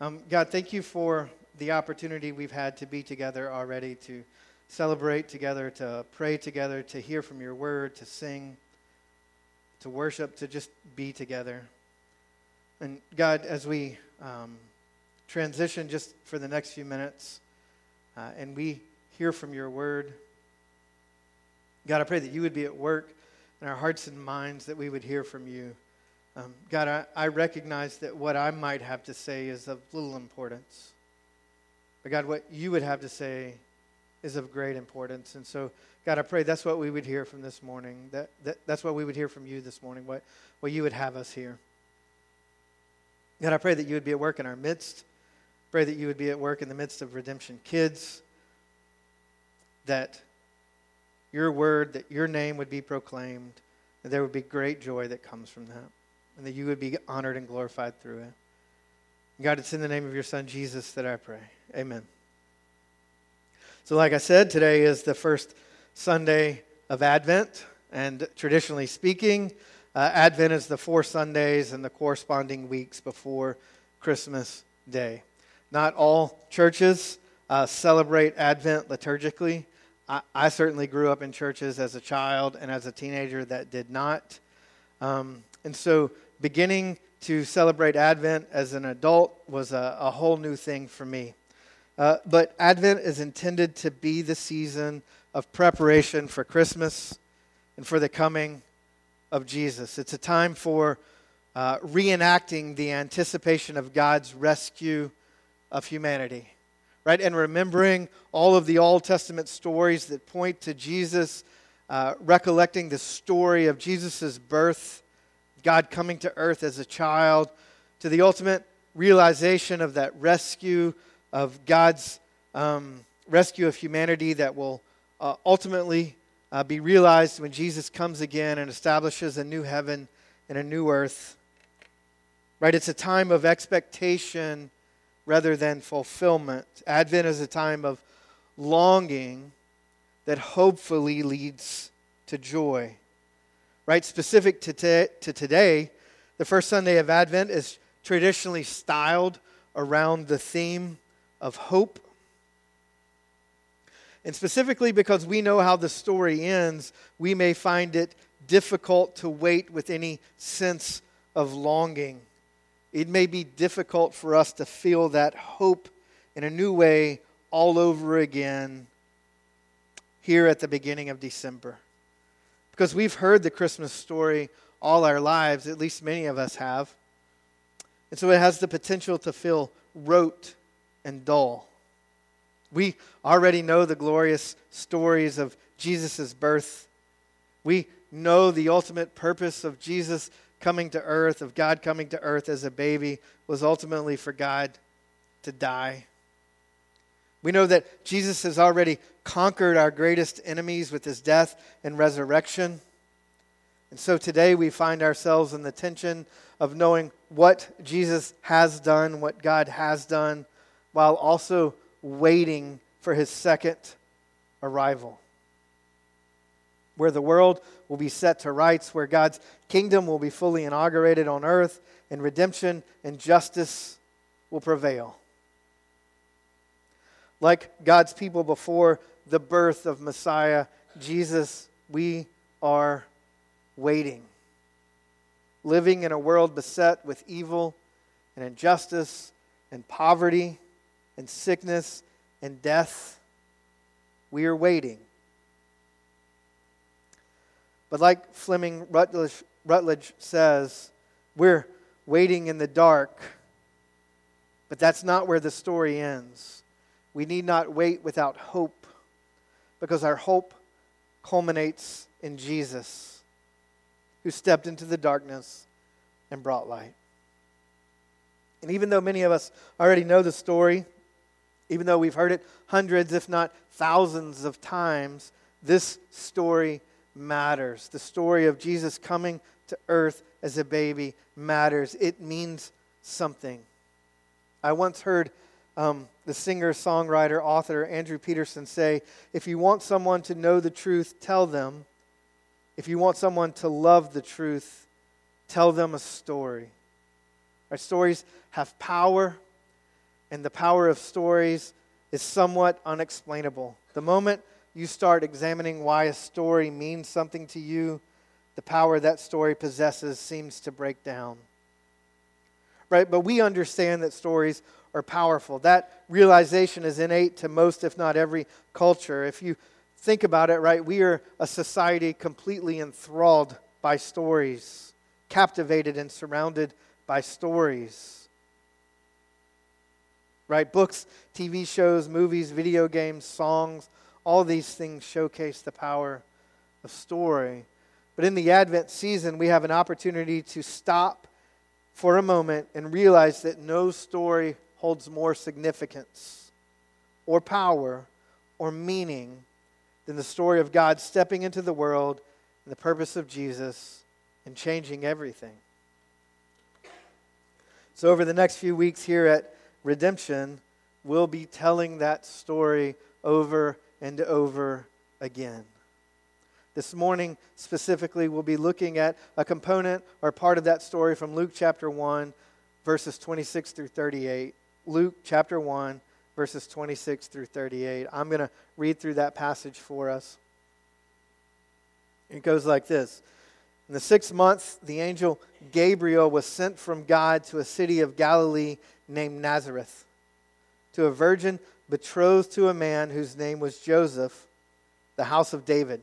Um, God, thank you for the opportunity we've had to be together already, to celebrate together, to pray together, to hear from your word, to sing, to worship, to just be together. And God, as we um, transition just for the next few minutes uh, and we hear from your word, God, I pray that you would be at work in our hearts and minds, that we would hear from you. Um, God, I, I recognize that what I might have to say is of little importance. But God, what you would have to say is of great importance. And so, God, I pray that's what we would hear from this morning. That, that, that's what we would hear from you this morning, what, what you would have us hear. God, I pray that you would be at work in our midst. Pray that you would be at work in the midst of Redemption Kids. That your word, that your name would be proclaimed, and there would be great joy that comes from that, and that you would be honored and glorified through it. God, it's in the name of your Son, Jesus, that I pray. Amen. So, like I said, today is the first Sunday of Advent, and traditionally speaking, uh, Advent is the four Sundays and the corresponding weeks before Christmas Day. Not all churches uh, celebrate Advent liturgically. I, I, certainly grew up in churches as a child and as a teenager that did not. Um, and so, beginning to celebrate Advent as an adult was a, a whole new thing for me. Uh, but Advent is intended to be the season of preparation for Christmas and for the coming of Jesus. It's a time for uh, reenacting the anticipation of God's rescue of humanity, right? And remembering all of the Old Testament stories that point to Jesus, uh, recollecting the story of Jesus' birth, God coming to earth as a child, to the ultimate realization of that rescue of God's um, rescue of humanity that will uh, ultimately uh, be realized when Jesus comes again and establishes a new heaven and a new earth. Right? It's a time of expectation rather than fulfillment. Advent is a time of longing that hopefully leads to joy. Right? Specific to, t- to today, the first Sunday of Advent is traditionally styled around the theme of hope and specifically because we know how the story ends, we may find it difficult to wait with any sense of longing. It may be difficult for us to feel that hope in a new way all over again here at the beginning of December. Because we've heard the Christmas story all our lives, at least many of us have. And so it has the potential to feel rote and dull. We already know the glorious stories of Jesus' birth. We know the ultimate purpose of Jesus coming to earth, of God coming to earth as a baby, was ultimately for God to die. We know that Jesus has already conquered our greatest enemies with his death and resurrection. And so today we find ourselves in the tension of knowing what Jesus has done, what God has done, while also waiting for his second arrival. Where the world will be set to rights, where God's kingdom will be fully inaugurated on earth, and redemption and justice will prevail. Like God's people before the birth of Messiah, Jesus, we are waiting. Living in a world beset with evil and injustice and poverty and sickness and death. We are waiting. But like Fleming Rutledge, Rutledge says, we're waiting in the dark, but that's not where the story ends. We need not wait without hope because our hope culminates in Jesus, who stepped into the darkness and brought light. And even though many of us already know the story, even though we've heard it hundreds, if not thousands of times, this story matters. The story of Jesus coming to earth as a baby matters. It means something. I once heard um, the singer, songwriter, author Andrew Peterson say if you want someone to know the truth, tell them. If you want someone to love the truth, tell them a story. Our stories have power and the power of stories is somewhat unexplainable. The moment you start examining why a story means something to you, the power that story possesses seems to break down. Right? But we understand that stories are powerful. That realization is innate to most, if not every, culture. If you think about it, right, we are a society completely enthralled by stories, captivated and surrounded by stories. Right? Books, TV shows, movies, video games, songs, all these things showcase the power of story. But in the Advent season, we have an opportunity to stop for a moment and realize that no story holds more significance or power or meaning than the story of God stepping into the world and the purpose of Jesus and changing everything. So, over the next few weeks here at Redemption, we'll be telling that story over and over again. This morning, specifically, we'll be looking at a component or part of that story from Luke chapter 1, verses 26 through 38. Luke chapter 1, verses 26 through 38. I'm going to read through that passage for us. It goes like this In the sixth month, the angel Gabriel was sent from God to a city of Galilee named Nazareth, to a virgin betrothed to a man whose name was Joseph, the house of David.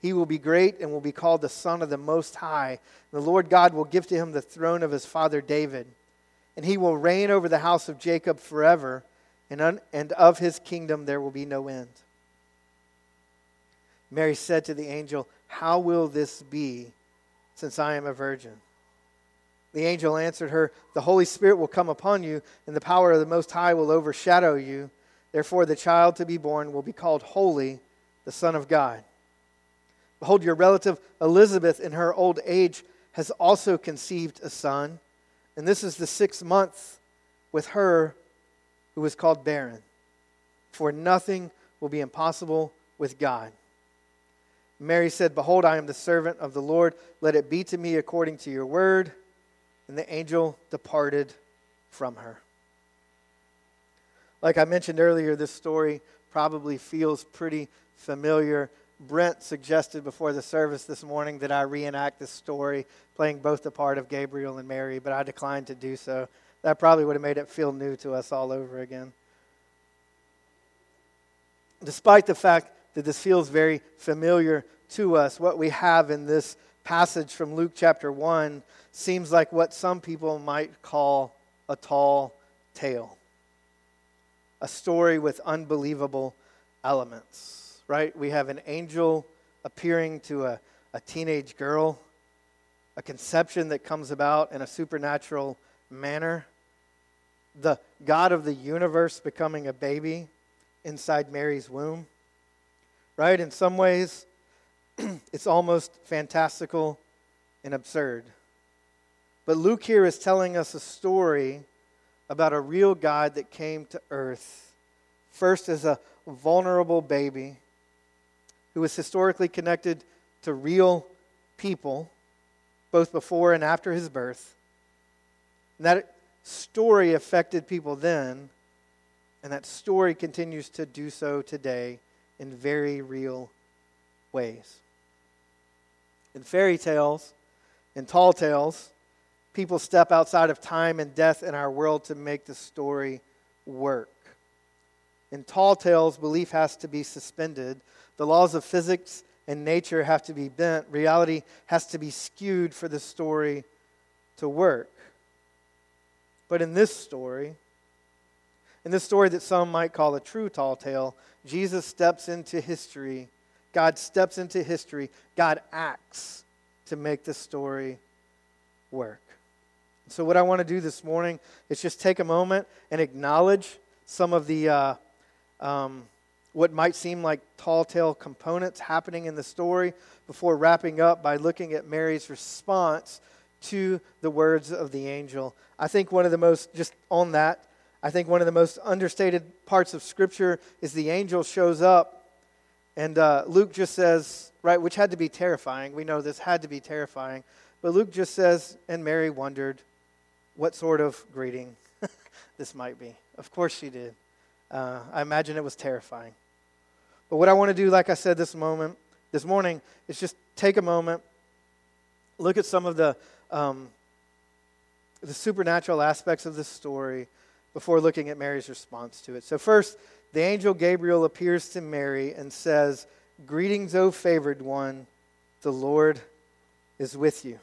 He will be great and will be called the Son of the Most High. The Lord God will give to him the throne of his father David. And he will reign over the house of Jacob forever, and, un- and of his kingdom there will be no end. Mary said to the angel, How will this be, since I am a virgin? The angel answered her, The Holy Spirit will come upon you, and the power of the Most High will overshadow you. Therefore, the child to be born will be called Holy, the Son of God. Behold, your relative Elizabeth, in her old age, has also conceived a son, and this is the sixth month with her who is called barren. For nothing will be impossible with God. Mary said, Behold, I am the servant of the Lord. Let it be to me according to your word. And the angel departed from her. Like I mentioned earlier, this story probably feels pretty familiar Brent suggested before the service this morning that I reenact this story, playing both the part of Gabriel and Mary, but I declined to do so. That probably would have made it feel new to us all over again. Despite the fact that this feels very familiar to us, what we have in this passage from Luke chapter 1 seems like what some people might call a tall tale, a story with unbelievable elements right? We have an angel appearing to a, a teenage girl, a conception that comes about in a supernatural manner, the God of the universe becoming a baby inside Mary's womb, right? In some ways, it's almost fantastical and absurd. But Luke here is telling us a story about a real God that came to earth, first as a vulnerable baby who was historically connected to real people, both before and after his birth. And that story affected people then, and that story continues to do so today in very real ways. In fairy tales, in tall tales, people step outside of time and death in our world to make the story work. In tall tales, belief has to be suspended the laws of physics and nature have to be bent. Reality has to be skewed for the story to work. But in this story, in this story that some might call a true tall tale, Jesus steps into history. God steps into history. God acts to make the story work. So, what I want to do this morning is just take a moment and acknowledge some of the uh, um, what might seem like tall tale components happening in the story before wrapping up by looking at Mary's response to the words of the angel. I think one of the most, just on that, I think one of the most understated parts of Scripture is the angel shows up, and uh, Luke just says, right, which had to be terrifying. We know this had to be terrifying. But Luke just says, and Mary wondered what sort of greeting this might be. Of course she did. Uh, I imagine it was terrifying. But what I want to do, like I said this moment, this morning, is just take a moment, look at some of the um, the supernatural aspects of this story before looking at Mary's response to it. So, first, the angel Gabriel appears to Mary and says, Greetings, O favored one, the Lord is with you.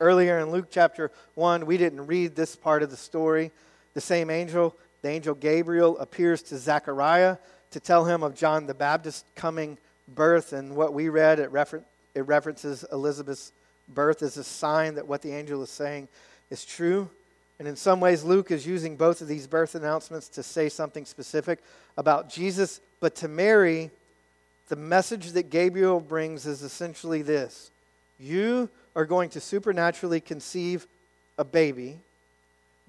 Earlier in Luke chapter 1, we didn't read this part of the story. The same angel, the angel Gabriel, appears to Zechariah to tell him of John the Baptist's coming birth. And what we read, it, refer- it references Elizabeth's birth as a sign that what the angel is saying is true. And in some ways, Luke is using both of these birth announcements to say something specific about Jesus. But to Mary, the message that Gabriel brings is essentially this You are going to supernaturally conceive a baby.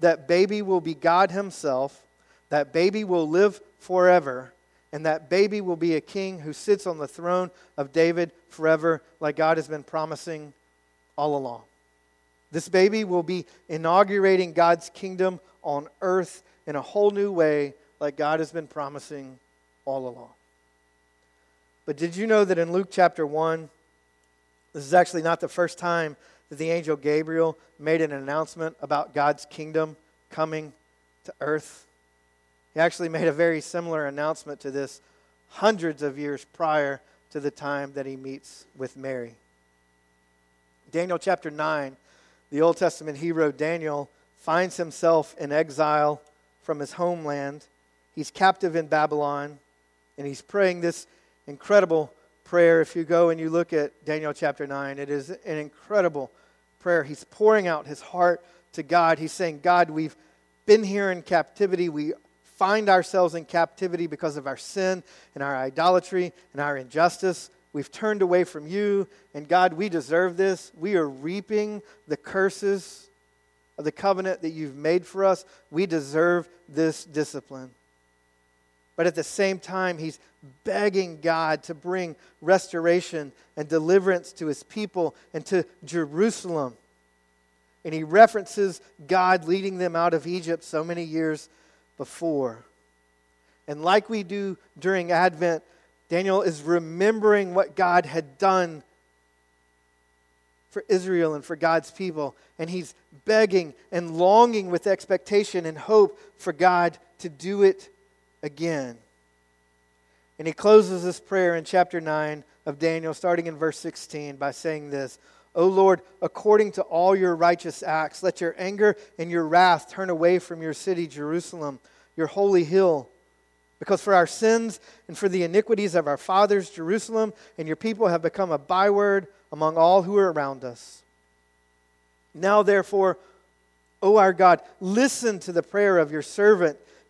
That baby will be God Himself. That baby will live forever. And that baby will be a king who sits on the throne of David forever, like God has been promising all along. This baby will be inaugurating God's kingdom on earth in a whole new way, like God has been promising all along. But did you know that in Luke chapter 1, this is actually not the first time that the angel Gabriel made an announcement about God's kingdom coming to earth? He actually made a very similar announcement to this hundreds of years prior to the time that he meets with Mary. Daniel chapter 9, the Old Testament hero Daniel finds himself in exile from his homeland. He's captive in Babylon, and he's praying this incredible prayer. If you go and you look at Daniel chapter 9, it is an incredible prayer. He's pouring out his heart to God. He's saying, God, we've been here in captivity. We find ourselves in captivity because of our sin and our idolatry and our injustice. We've turned away from you, and God, we deserve this. We are reaping the curses of the covenant that you've made for us. We deserve this discipline. But at the same time, he's begging God to bring restoration and deliverance to his people and to Jerusalem. And he references God leading them out of Egypt so many years before. And like we do during Advent, Daniel is remembering what God had done for Israel and for God's people. And he's begging and longing with expectation and hope for God to do it again. And he closes this prayer in chapter 9 of Daniel, starting in verse 16, by saying this O Lord, according to all your righteous acts, let your anger and your wrath turn away from your city, Jerusalem, your holy hill. Because for our sins and for the iniquities of our fathers, Jerusalem and your people have become a byword among all who are around us. Now, therefore, O our God, listen to the prayer of your servant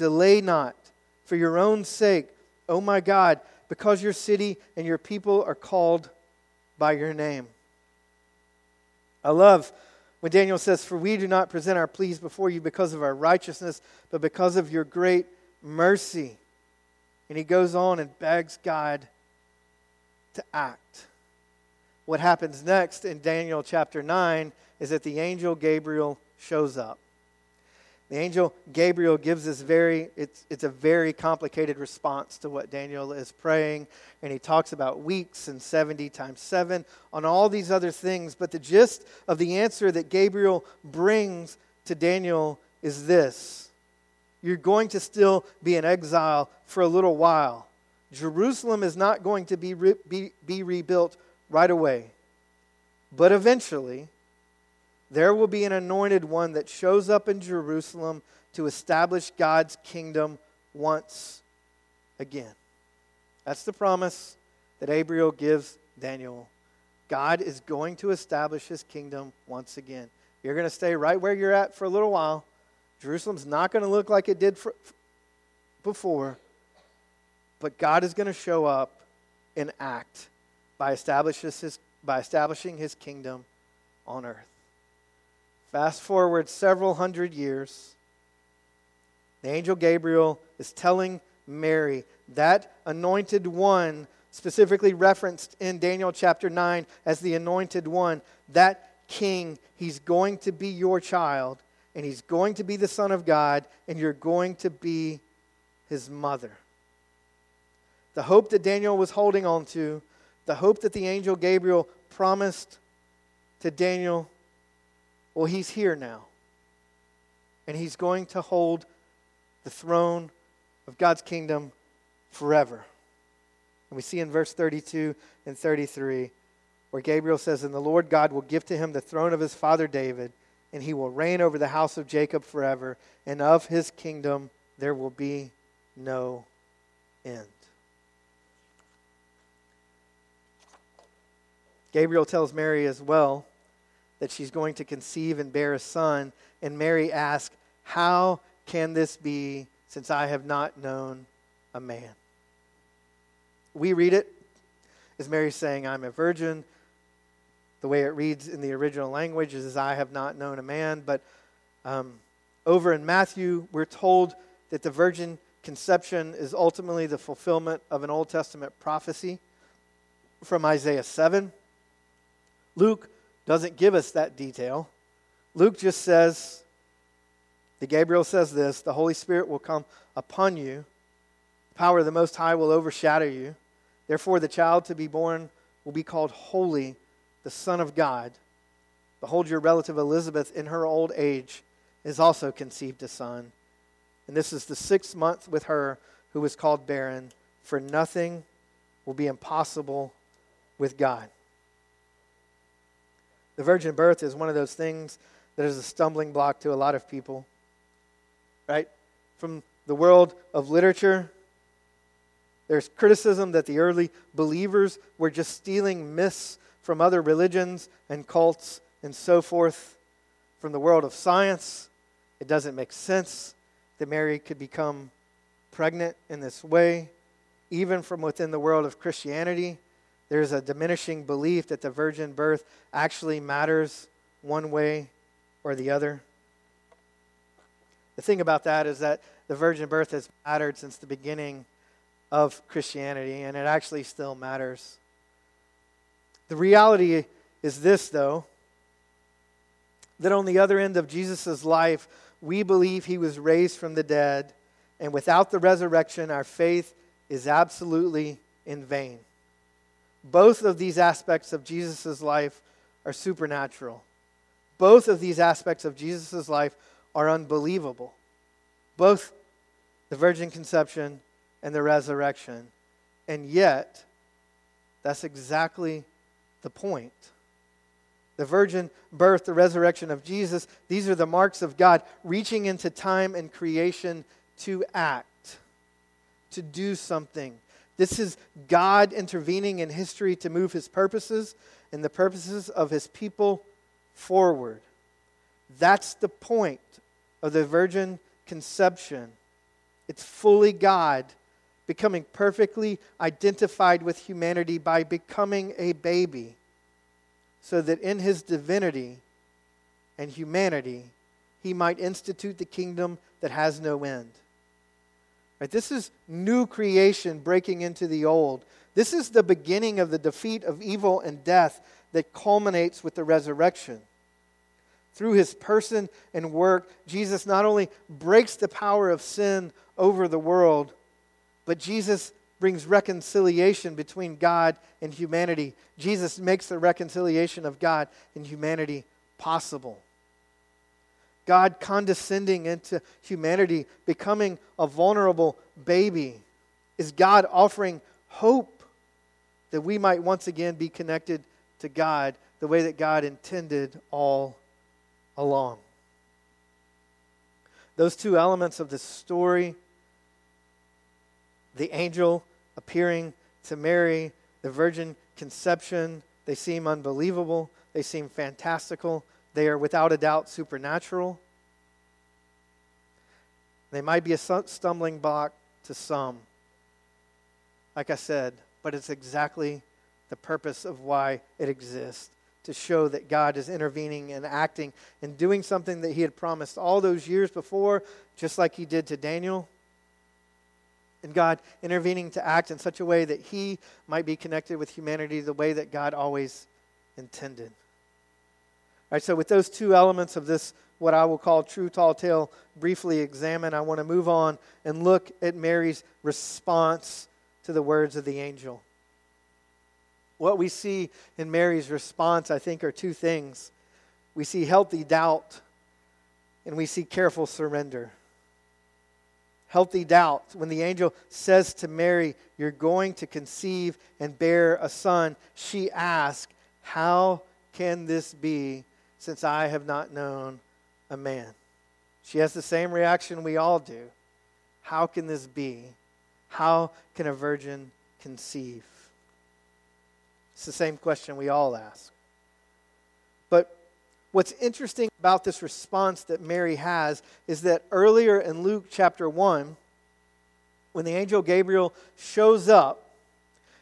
Delay not for your own sake, O my God, because your city and your people are called by your name. I love when Daniel says, For we do not present our pleas before you because of our righteousness, but because of your great mercy. And he goes on and begs God to act. What happens next in Daniel chapter 9 is that the angel Gabriel shows up. The angel Gabriel gives this very, it's, it's a very complicated response to what Daniel is praying. And he talks about weeks and 70 times 7 on all these other things. But the gist of the answer that Gabriel brings to Daniel is this You're going to still be in exile for a little while. Jerusalem is not going to be, re- be, be rebuilt right away. But eventually, there will be an anointed one that shows up in Jerusalem to establish God's kingdom once again. That's the promise that Gabriel gives Daniel. God is going to establish his kingdom once again. You're going to stay right where you're at for a little while. Jerusalem's not going to look like it did for, before, but God is going to show up and act by, his, by establishing his kingdom on earth. Fast forward several hundred years, the angel Gabriel is telling Mary, that anointed one, specifically referenced in Daniel chapter 9 as the anointed one, that king, he's going to be your child, and he's going to be the Son of God, and you're going to be his mother. The hope that Daniel was holding on to, the hope that the angel Gabriel promised to Daniel, well, he's here now. And he's going to hold the throne of God's kingdom forever. And we see in verse 32 and 33 where Gabriel says, And the Lord God will give to him the throne of his father David, and he will reign over the house of Jacob forever, and of his kingdom there will be no end. Gabriel tells Mary as well that she's going to conceive and bear a son, and Mary asks, How can this be since I have not known a man? We read it as Mary saying, I'm a virgin. The way it reads in the original language is, I have not known a man. But um, over in Matthew, we're told that the virgin conception is ultimately the fulfillment of an Old Testament prophecy from Isaiah 7. Luke doesn't give us that detail. Luke just says, the Gabriel says this the Holy Spirit will come upon you, the power of the Most High will overshadow you. Therefore, the child to be born will be called Holy, the Son of God. Behold, your relative Elizabeth, in her old age, is also conceived a son. And this is the sixth month with her who was called barren, for nothing will be impossible with God. The virgin birth is one of those things that is a stumbling block to a lot of people. Right? From the world of literature, there's criticism that the early believers were just stealing myths from other religions and cults and so forth. From the world of science, it doesn't make sense that Mary could become pregnant in this way. Even from within the world of Christianity, there's a diminishing belief that the virgin birth actually matters one way or the other. The thing about that is that the virgin birth has mattered since the beginning of Christianity, and it actually still matters. The reality is this, though, that on the other end of Jesus' life, we believe he was raised from the dead, and without the resurrection, our faith is absolutely in vain. Both of these aspects of Jesus' life are supernatural. Both of these aspects of Jesus' life are unbelievable. Both the virgin conception and the resurrection. And yet, that's exactly the point. The virgin birth, the resurrection of Jesus, these are the marks of God reaching into time and creation to act, to do something, this is God intervening in history to move his purposes and the purposes of his people forward. That's the point of the virgin conception. It's fully God becoming perfectly identified with humanity by becoming a baby, so that in his divinity and humanity, he might institute the kingdom that has no end. Right? This is new creation breaking into the old. This is the beginning of the defeat of evil and death that culminates with the resurrection. Through his person and work, Jesus not only breaks the power of sin over the world, but Jesus brings reconciliation between God and humanity. Jesus makes the reconciliation of God and humanity possible. God condescending into humanity, becoming a vulnerable baby? Is God offering hope that we might once again be connected to God the way that God intended all along? Those two elements of the story the angel appearing to Mary, the virgin conception, they seem unbelievable. They seem fantastical. They are without a doubt supernatural. They might be a stumbling block to some, like I said, but it's exactly the purpose of why it exists to show that God is intervening and acting and doing something that He had promised all those years before, just like He did to Daniel. And God intervening to act in such a way that He might be connected with humanity the way that God always intended. So with those two elements of this, what I will call true tall tale, briefly examined, I want to move on and look at Mary's response to the words of the angel. What we see in Mary's response, I think, are two things. We see healthy doubt, and we see careful surrender. Healthy doubt. When the angel says to Mary, You're going to conceive and bear a son, she asks, How can this be since I have not known a man? She has the same reaction we all do. How can this be? How can a virgin conceive? It's the same question we all ask. But what's interesting about this response that Mary has is that earlier in Luke chapter 1, when the angel Gabriel shows up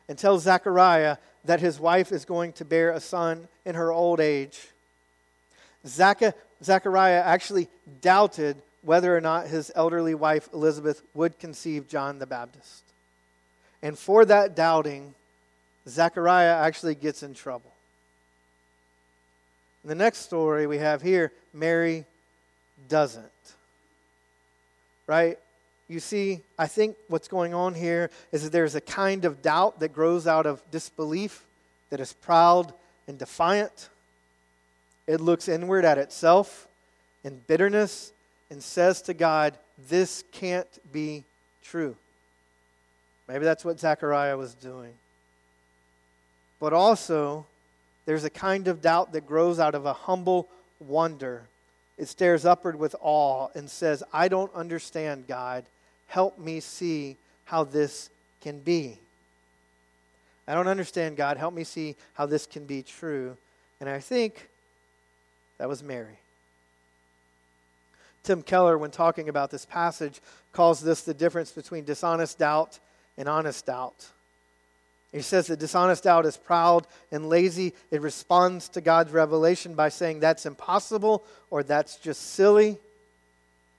and tells Zechariah that his wife is going to bear a son in her old age, Zechariah actually doubted whether or not his elderly wife Elizabeth would conceive John the Baptist. And for that doubting, Zechariah actually gets in trouble. In the next story we have here, Mary doesn't. Right? You see, I think what's going on here is that there's a kind of doubt that grows out of disbelief that is proud and defiant. It looks inward at itself in bitterness and says to God, This can't be true. Maybe that's what Zechariah was doing. But also, there's a kind of doubt that grows out of a humble wonder. It stares upward with awe and says, I don't understand, God. Help me see how this can be. I don't understand, God. Help me see how this can be true. And I think that was Mary. Tim Keller, when talking about this passage, calls this the difference between dishonest doubt and honest doubt. He says that dishonest doubt is proud and lazy. It responds to God's revelation by saying that's impossible or that's just silly,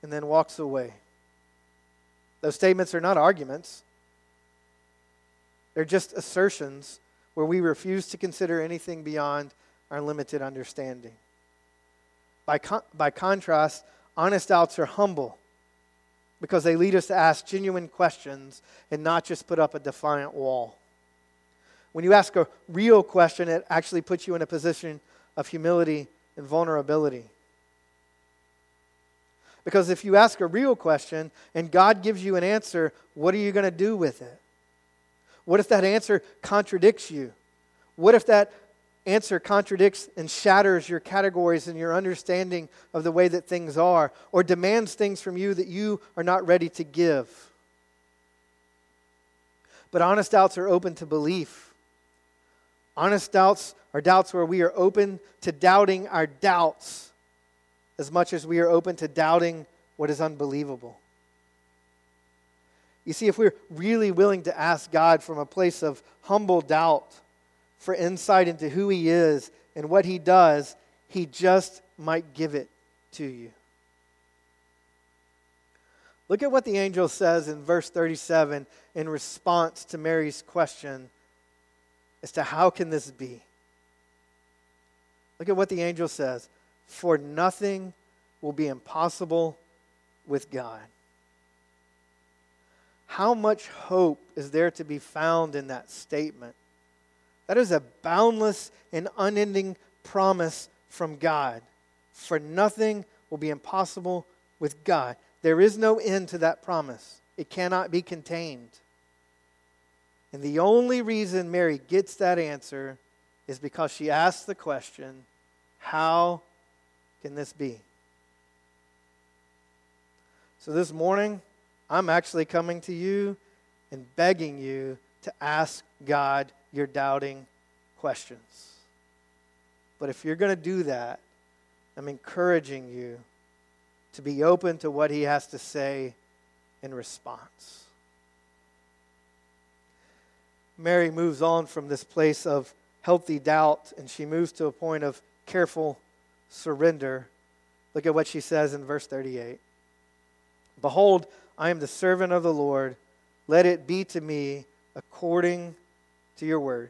and then walks away. Those statements are not arguments, they're just assertions where we refuse to consider anything beyond our limited understanding. By, con- by contrast, honest doubts are humble because they lead us to ask genuine questions and not just put up a defiant wall. When you ask a real question, it actually puts you in a position of humility and vulnerability. Because if you ask a real question and God gives you an answer, what are you going to do with it? What if that answer contradicts you? What if that answer contradicts and shatters your categories and your understanding of the way that things are, or demands things from you that you are not ready to give? But honest doubts are open to belief. Honest doubts are doubts where we are open to doubting our doubts as much as we are open to doubting what is unbelievable. You see, if we're really willing to ask God from a place of humble doubt for insight into who He is and what He does, He just might give it to you. Look at what the angel says in verse 37 in response to Mary's question as to how can this be. Look at what the angel says For nothing will be impossible with God. How much hope is there to be found in that statement? That is a boundless and unending promise from God. For nothing will be impossible with God. There is no end to that promise, it cannot be contained. And the only reason Mary gets that answer is because she asks the question, How can this be? So this morning, I'm actually coming to you and begging you to ask God your doubting questions. But if you're going to do that, I'm encouraging you to be open to what He has to say in response. Mary moves on from this place of healthy doubt and she moves to a point of careful surrender. Look at what she says in verse 38 Behold, I am the servant of the Lord. Let it be to me according to your word.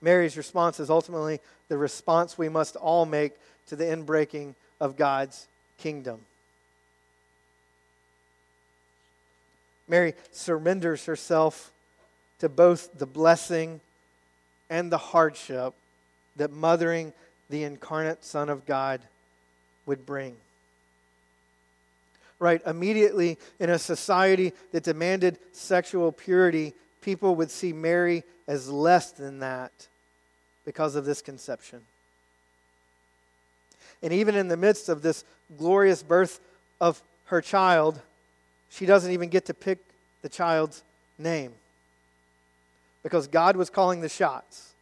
Mary's response is ultimately the response we must all make to the inbreaking of God's kingdom. Mary surrenders herself to both the blessing and the hardship that mothering the incarnate Son of God would bring. Right, immediately in a society that demanded sexual purity, people would see Mary as less than that because of this conception. And even in the midst of this glorious birth of her child, she doesn't even get to pick the child's name because God was calling the shots,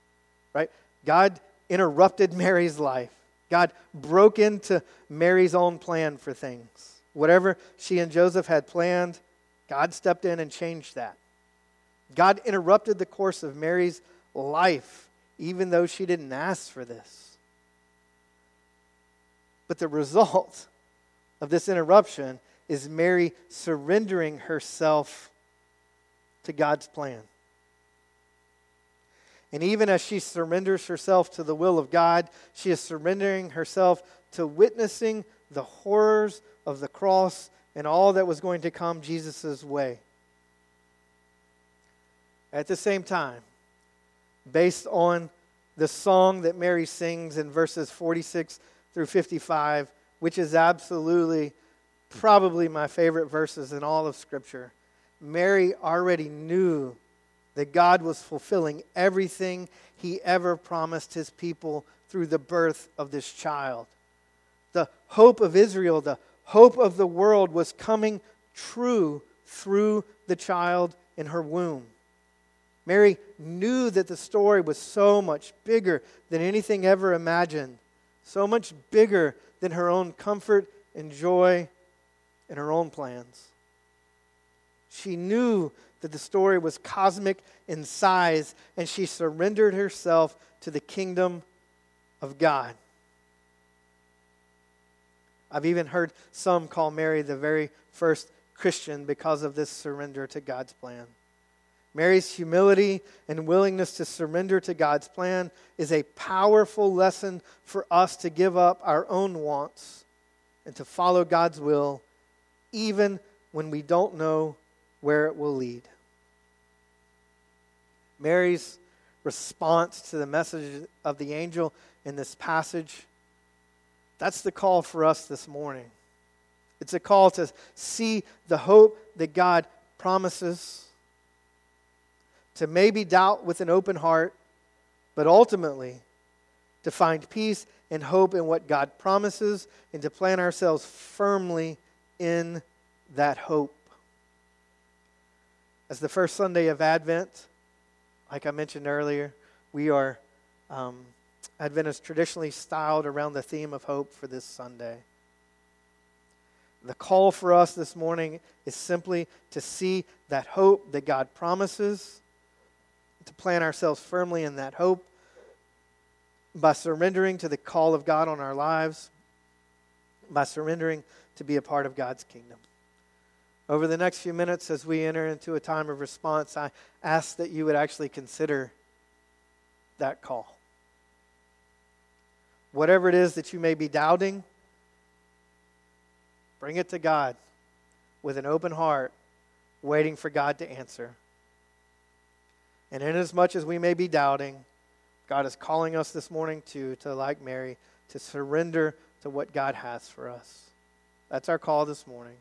right? God interrupted Mary's life. God broke into Mary's own plan for things. Whatever she and Joseph had planned, God stepped in and changed that. God interrupted the course of Mary's life, even though she didn't ask for this. But the result of this interruption is Mary surrendering herself to God's plan. And even as she surrenders herself to the will of God, she is surrendering herself to witnessing the horrors of the cross and all that was going to come Jesus' way. At the same time, based on the song that Mary sings in verses 46 through 55, which is absolutely probably my favorite verses in all of Scripture. Mary already knew that God was fulfilling everything he ever promised his people through the birth of this child. The hope of Israel, the hope of the world was coming true through the child in her womb. Mary knew that the story was so much bigger than anything ever imagined, so much bigger than her own comfort and joy and her own plans. She knew that the story was cosmic in size, and she surrendered herself to the kingdom of God. I've even heard some call Mary the very first Christian because of this surrender to God's plan. Mary's humility and willingness to surrender to God's plan is a powerful lesson for us to give up our own wants and to follow God's will, even when we don't know where it will lead. Mary's response to the message of the angel in this passage, that's the call for us this morning. It's a call to see the hope that God promises, to maybe doubt with an open heart, but ultimately to find peace and hope in what God promises and to plant ourselves firmly in that hope. As the first Sunday of Advent, like I mentioned earlier, we are um, Advent is traditionally styled around the theme of hope for this Sunday. The call for us this morning is simply to see that hope that God promises, to plant ourselves firmly in that hope by surrendering to the call of God on our lives, by surrendering to be a part of God's kingdom. Over the next few minutes, as we enter into a time of response, I ask that you would actually consider that call. Whatever it is that you may be doubting, bring it to God with an open heart, waiting for God to answer. And inasmuch as we may be doubting, God is calling us this morning to, to like Mary, to surrender to what God has for us. That's our call this morning.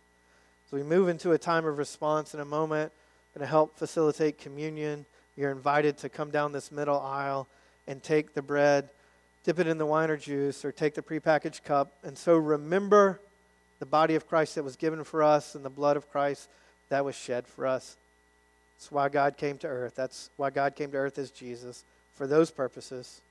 So we move into a time of response in a moment, going to help facilitate communion. You're invited to come down this middle aisle and take the bread, dip it in the wine or juice, or take the prepackaged cup. And so remember the body of Christ that was given for us and the blood of Christ that was shed for us. That's why God came to earth. That's why God came to earth as Jesus, for those purposes.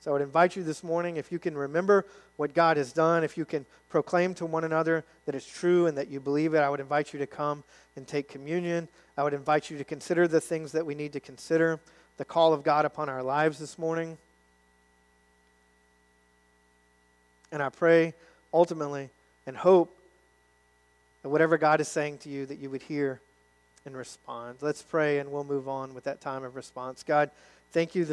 So I would invite you this morning, if you can remember what God has done, if you can proclaim to one another that it's true and that you believe it, I would invite you to come and take communion. I would invite you to consider the things that we need to consider, the call of God upon our lives this morning. And I pray ultimately and hope that whatever God is saying to you, that you would hear and respond. Let's pray and we'll move on with that time of response. God, thank you this